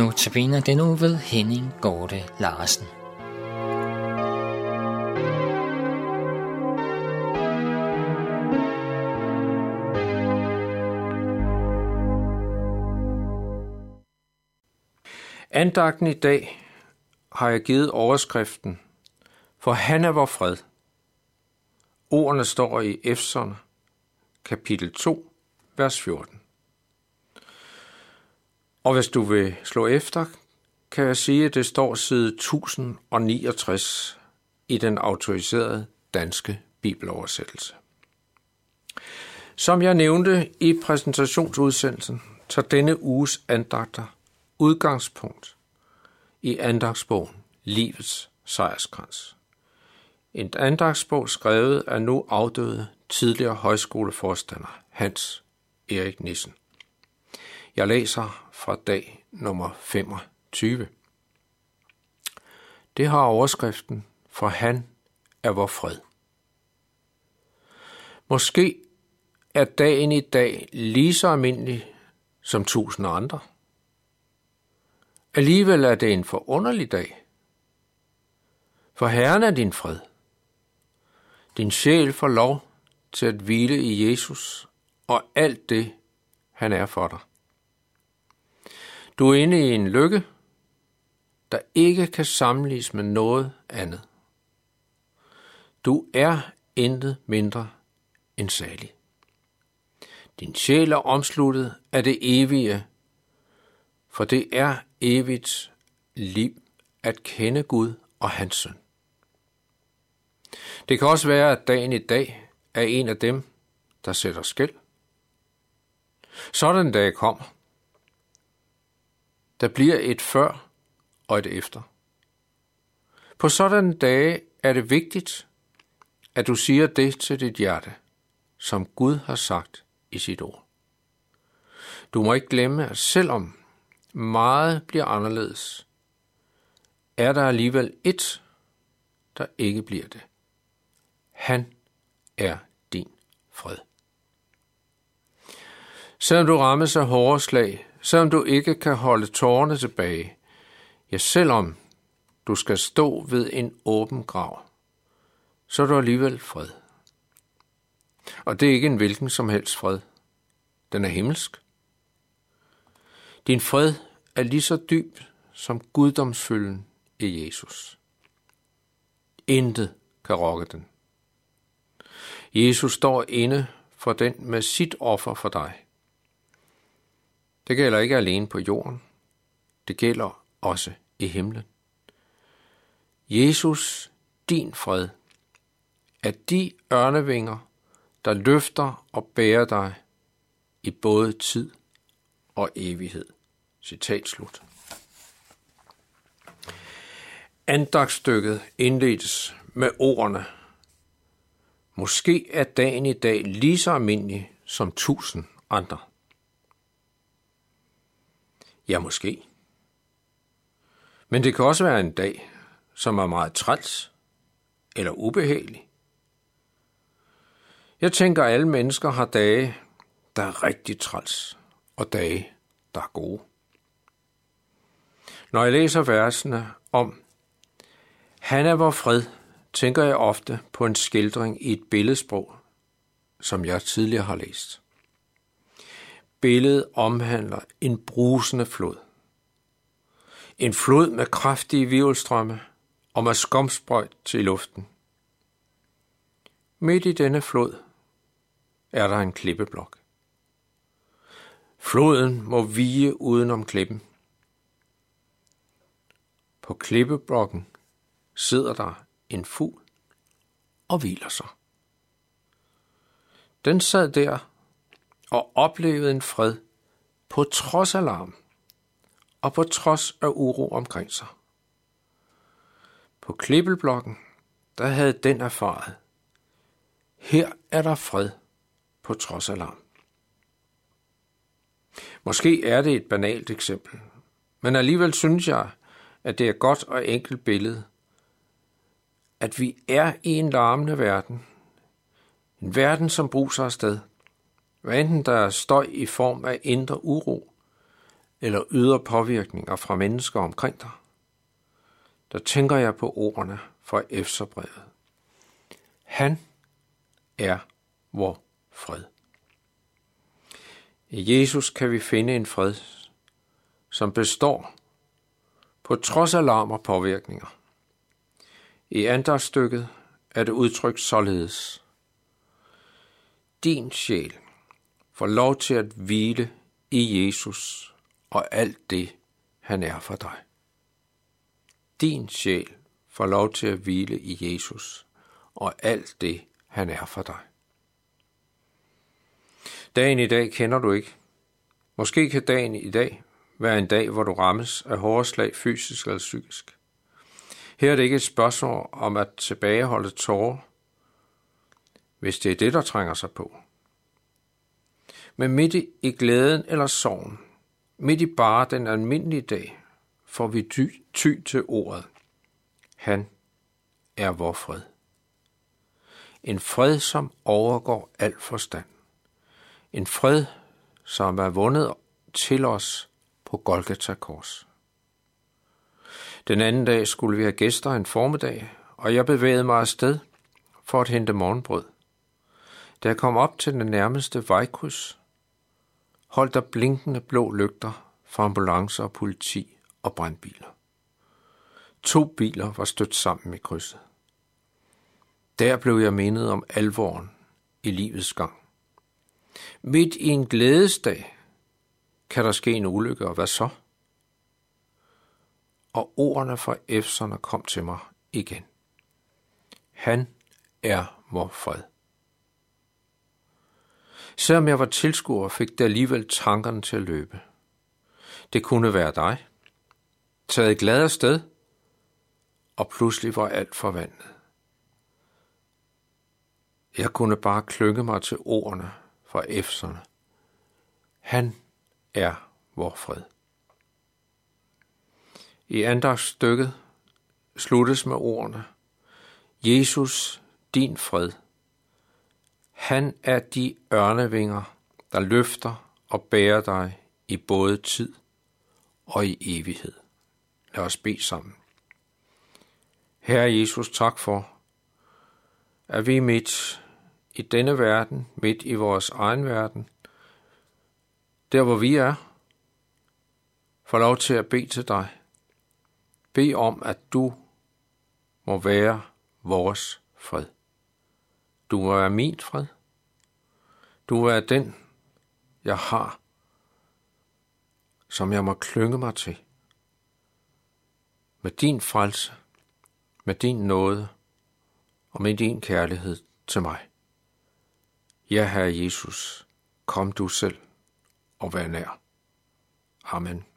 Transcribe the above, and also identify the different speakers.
Speaker 1: Nu tabiner den uge ved Henning Gorte Larsen.
Speaker 2: Andagten i dag har jeg givet overskriften, for han er vor fred. Ordene står i Efeserne, kapitel 2, vers 14. Og hvis du vil slå efter, kan jeg sige, at det står side 1069 i den autoriserede danske bibeloversættelse. Som jeg nævnte i præsentationsudsendelsen, tager denne uges andagter udgangspunkt i andagsbogen Livets sejrskrans. En andagsbog skrevet af nu afdøde tidligere højskoleforstander Hans Erik Nissen. Jeg læser fra dag nummer 25. Det har overskriften, for han er vor fred. Måske er dagen i dag lige så almindelig som tusind andre. Alligevel er det en forunderlig dag. For Herren er din fred. Din sjæl får lov til at hvile i Jesus og alt det, han er for dig. Du er inde i en lykke, der ikke kan sammenlignes med noget andet. Du er intet mindre end salig. Din sjæl er omsluttet af det evige, for det er evigt liv at kende Gud og hans søn. Det kan også være, at dagen i dag er en af dem, der sætter skæld. Sådan en dag kommer. Der bliver et før og et efter. På sådanne dage er det vigtigt, at du siger det til dit hjerte, som Gud har sagt i sit ord. Du må ikke glemme, at selvom meget bliver anderledes, er der alligevel et, der ikke bliver det. Han er din fred. Selvom du rammes af hårde slag, selvom du ikke kan holde tårerne tilbage, ja, selvom du skal stå ved en åben grav, så er du alligevel fred. Og det er ikke en hvilken som helst fred. Den er himmelsk. Din fred er lige så dyb som guddomsfylden i Jesus. Intet kan rokke den. Jesus står inde for den med sit offer for dig. Det gælder ikke alene på jorden. Det gælder også i himlen. Jesus, din fred, er de ørnevinger, der løfter og bærer dig i både tid og evighed. Citat slut. Andagsstykket indledes med ordene Måske er dagen i dag lige så almindelig som tusind andre. Ja, måske. Men det kan også være en dag, som er meget træls eller ubehagelig. Jeg tænker, at alle mennesker har dage, der er rigtig træls, og dage, der er gode. Når jeg læser versene om, han er vor fred, tænker jeg ofte på en skildring i et billedsprog, som jeg tidligere har læst. Billedet omhandler en brusende flod. En flod med kraftige virvelstrømme og med skomsprøjt til luften. Midt i denne flod er der en klippeblok. Floden må vige udenom klippen. På klippeblokken sidder der en fugl og hviler sig. Den sad der og oplevede en fred på trods af larm og på trods af uro omkring sig. På klippelblokken, der havde den erfaret. Her er der fred på trods af larm. Måske er det et banalt eksempel, men alligevel synes jeg, at det er et godt og enkelt billede at vi er i en larmende verden. En verden, som bruser afsted. Hvad enten der er støj i form af indre uro, eller ydre påvirkninger fra mennesker omkring dig, der tænker jeg på ordene fra Efterbrevet. Han er vor fred. I Jesus kan vi finde en fred, som består på trods af larm og påvirkninger. I andagstykket er det udtrykt således. Din sjæl får lov til at hvile i Jesus og alt det, han er for dig. Din sjæl får lov til at hvile i Jesus og alt det, han er for dig. Dagen i dag kender du ikke. Måske kan dagen i dag være en dag, hvor du rammes af hårde slag fysisk eller psykisk. Her er det ikke et spørgsmål om at tilbageholde tårer, hvis det er det, der trænger sig på. Men midt i glæden eller sorgen, midt i bare den almindelige dag, får vi ty, ty til ordet. Han er vor fred. En fred, som overgår al forstand. En fred, som er vundet til os på Golgata Kors. Den anden dag skulle vi have gæster en formiddag, og jeg bevægede mig afsted for at hente morgenbrød. Da jeg kom op til den nærmeste vejkryds, holdt der blinkende blå lygter fra ambulancer og politi og brandbiler. To biler var stødt sammen i krydset. Der blev jeg mindet om alvoren i livets gang. Midt i en glædesdag kan der ske en ulykke, og hvad så? Og ordene fra Efserne kom til mig igen. Han er vor fred. Selvom jeg var tilskuer, fik det alligevel tankerne til at løbe. Det kunne være dig. Taget glad af sted, og pludselig var alt forvandlet. Jeg kunne bare klynge mig til ordene fra Efserne. Han er vor fred. I andagsstykket sluttes med ordene, Jesus, din fred. Han er de ørnevinger, der løfter og bærer dig i både tid og i evighed. Lad os bede sammen. Herre Jesus, tak for, at vi midt i denne verden, midt i vores egen verden, der hvor vi er, får lov til at bede til dig. Bed om, at du må være vores fred. Du er min fred. Du er den, jeg har, som jeg må klynge mig til. Med din frelse, med din nåde og med din kærlighed til mig. Ja, Herre Jesus, kom du selv og vær nær. Amen.